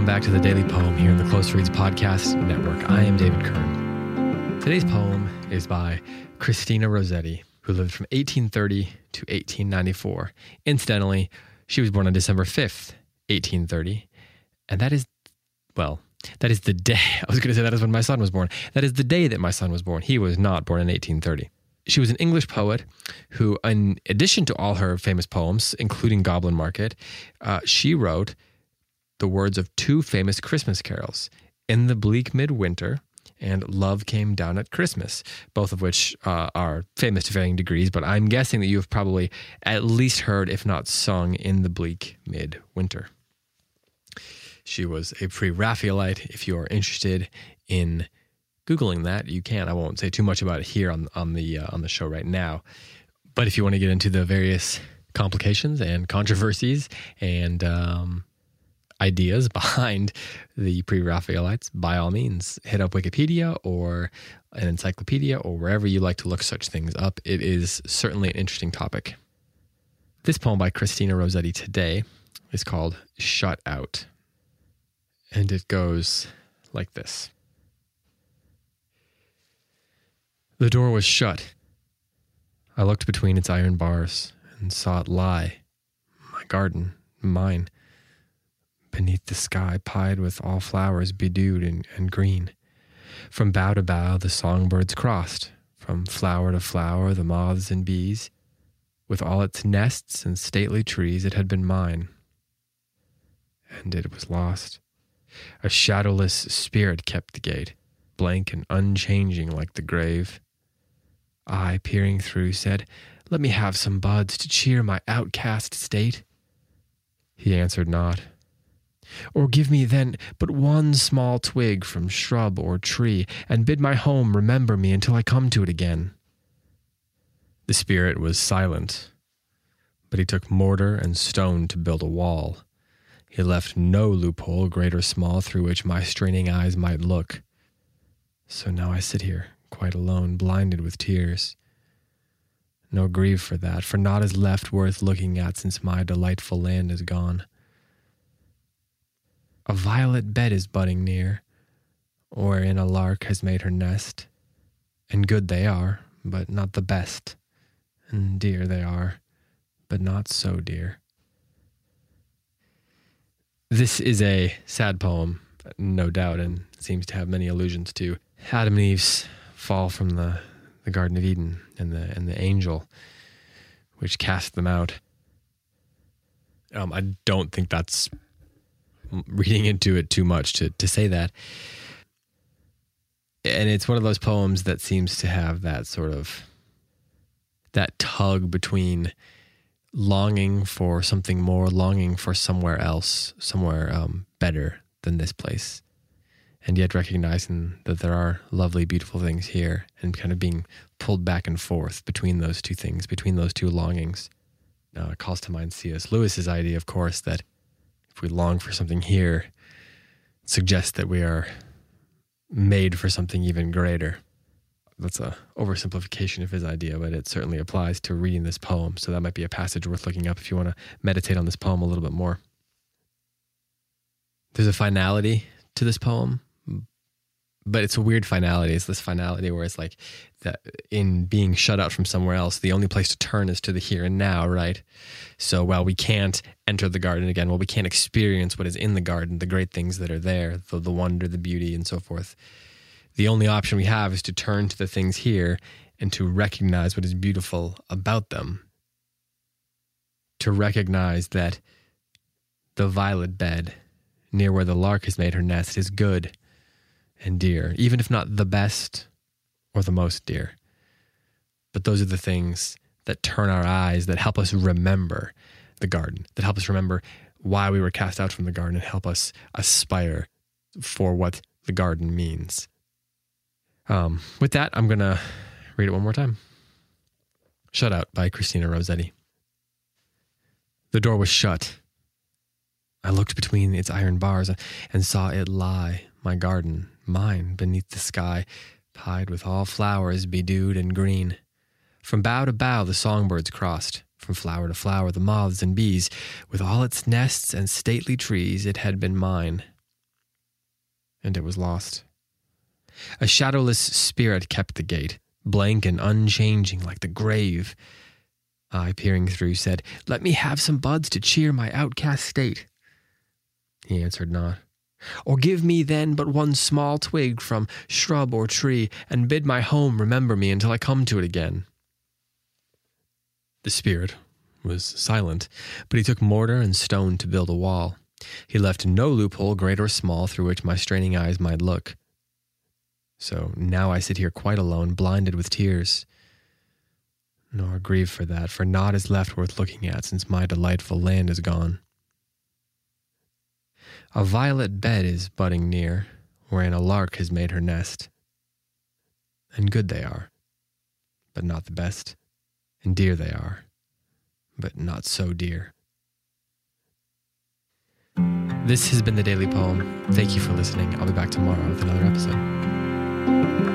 Welcome back to the Daily Poem here in the Close Reads Podcast Network. I am David Kern. Today's poem is by Christina Rossetti, who lived from 1830 to 1894. Incidentally, she was born on December 5th, 1830. And that is, well, that is the day. I was going to say that is when my son was born. That is the day that my son was born. He was not born in 1830. She was an English poet who, in addition to all her famous poems, including Goblin Market, uh, she wrote the words of two famous Christmas carols In the Bleak Midwinter and Love Came Down at Christmas, both of which uh, are famous to varying degrees, but I'm guessing that you've probably at least heard, if not sung, In the Bleak Midwinter. She was a pre Raphaelite. If you are interested in Googling that, you can. I won't say too much about it here on, on, the, uh, on the show right now. But if you want to get into the various complications and controversies and um, ideas behind the pre Raphaelites, by all means, hit up Wikipedia or an encyclopedia or wherever you like to look such things up. It is certainly an interesting topic. This poem by Christina Rossetti today is called Shut Out. And it goes like this The door was shut. I looked between its iron bars and saw it lie. My garden, mine beneath the sky pied with all flowers bedewed and, and green. From bough to bough the songbirds crossed, from flower to flower the moths and bees. With all its nests and stately trees, it had been mine. And it was lost. A shadowless spirit kept the gate, blank and unchanging like the grave. I, peering through, said, Let me have some buds to cheer my outcast state. He answered not, or give me then but one small twig from shrub or tree, and bid my home remember me until I come to it again. The spirit was silent, but he took mortar and stone to build a wall. He left no loophole, great or small, through which my straining eyes might look. So now I sit here, quite alone, blinded with tears. No grieve for that, for naught is left worth looking at since my delightful land is gone. A violet bed is budding near, wherein a lark has made her nest. And good they are, but not the best. And dear they are, but not so dear. This is a sad poem, no doubt, and seems to have many allusions to Adam and Eve's fall from the, the Garden of Eden and the and the angel which cast them out. Um, I don't think that's reading into it too much to, to say that. And it's one of those poems that seems to have that sort of that tug between longing for something more, longing for somewhere else, somewhere um, better than this place, and yet recognizing that there are lovely, beautiful things here, and kind of being pulled back and forth between those two things, between those two longings. Uh, calls to mind C.S. Lewis's idea, of course, that we long for something here, suggests that we are made for something even greater. That's a oversimplification of his idea, but it certainly applies to reading this poem. So that might be a passage worth looking up if you want to meditate on this poem a little bit more. There's a finality to this poem but it's a weird finality. It's this finality where it's like that in being shut out from somewhere else, the only place to turn is to the here and now, right? So while we can't enter the garden again, while we can't experience what is in the garden, the great things that are there, the, the wonder, the beauty, and so forth, the only option we have is to turn to the things here and to recognize what is beautiful about them. To recognize that the violet bed near where the lark has made her nest is good and dear, even if not the best or the most dear. But those are the things that turn our eyes, that help us remember the garden, that help us remember why we were cast out from the garden and help us aspire for what the garden means. Um, with that, I'm going to read it one more time. Shut Out by Christina Rossetti. The door was shut. I looked between its iron bars and saw it lie, my garden, mine beneath the sky, pied with all flowers bedewed and green. From bough to bough the songbirds crossed, from flower to flower the moths and bees. With all its nests and stately trees, it had been mine. and it was lost. A shadowless spirit kept the gate, blank and unchanging like the grave. I, peering through, said, Let me have some buds to cheer my outcast state. He answered not. Or give me then but one small twig from shrub or tree, and bid my home remember me until I come to it again. The spirit was silent, but he took mortar and stone to build a wall. He left no loophole, great or small, through which my straining eyes might look. So now I sit here quite alone, blinded with tears. Nor grieve for that, for naught is left worth looking at since my delightful land is gone. A violet bed is budding near, wherein a lark has made her nest. And good they are, but not the best, and dear they are, but not so dear. This has been the Daily Poem. Thank you for listening. I'll be back tomorrow with another episode.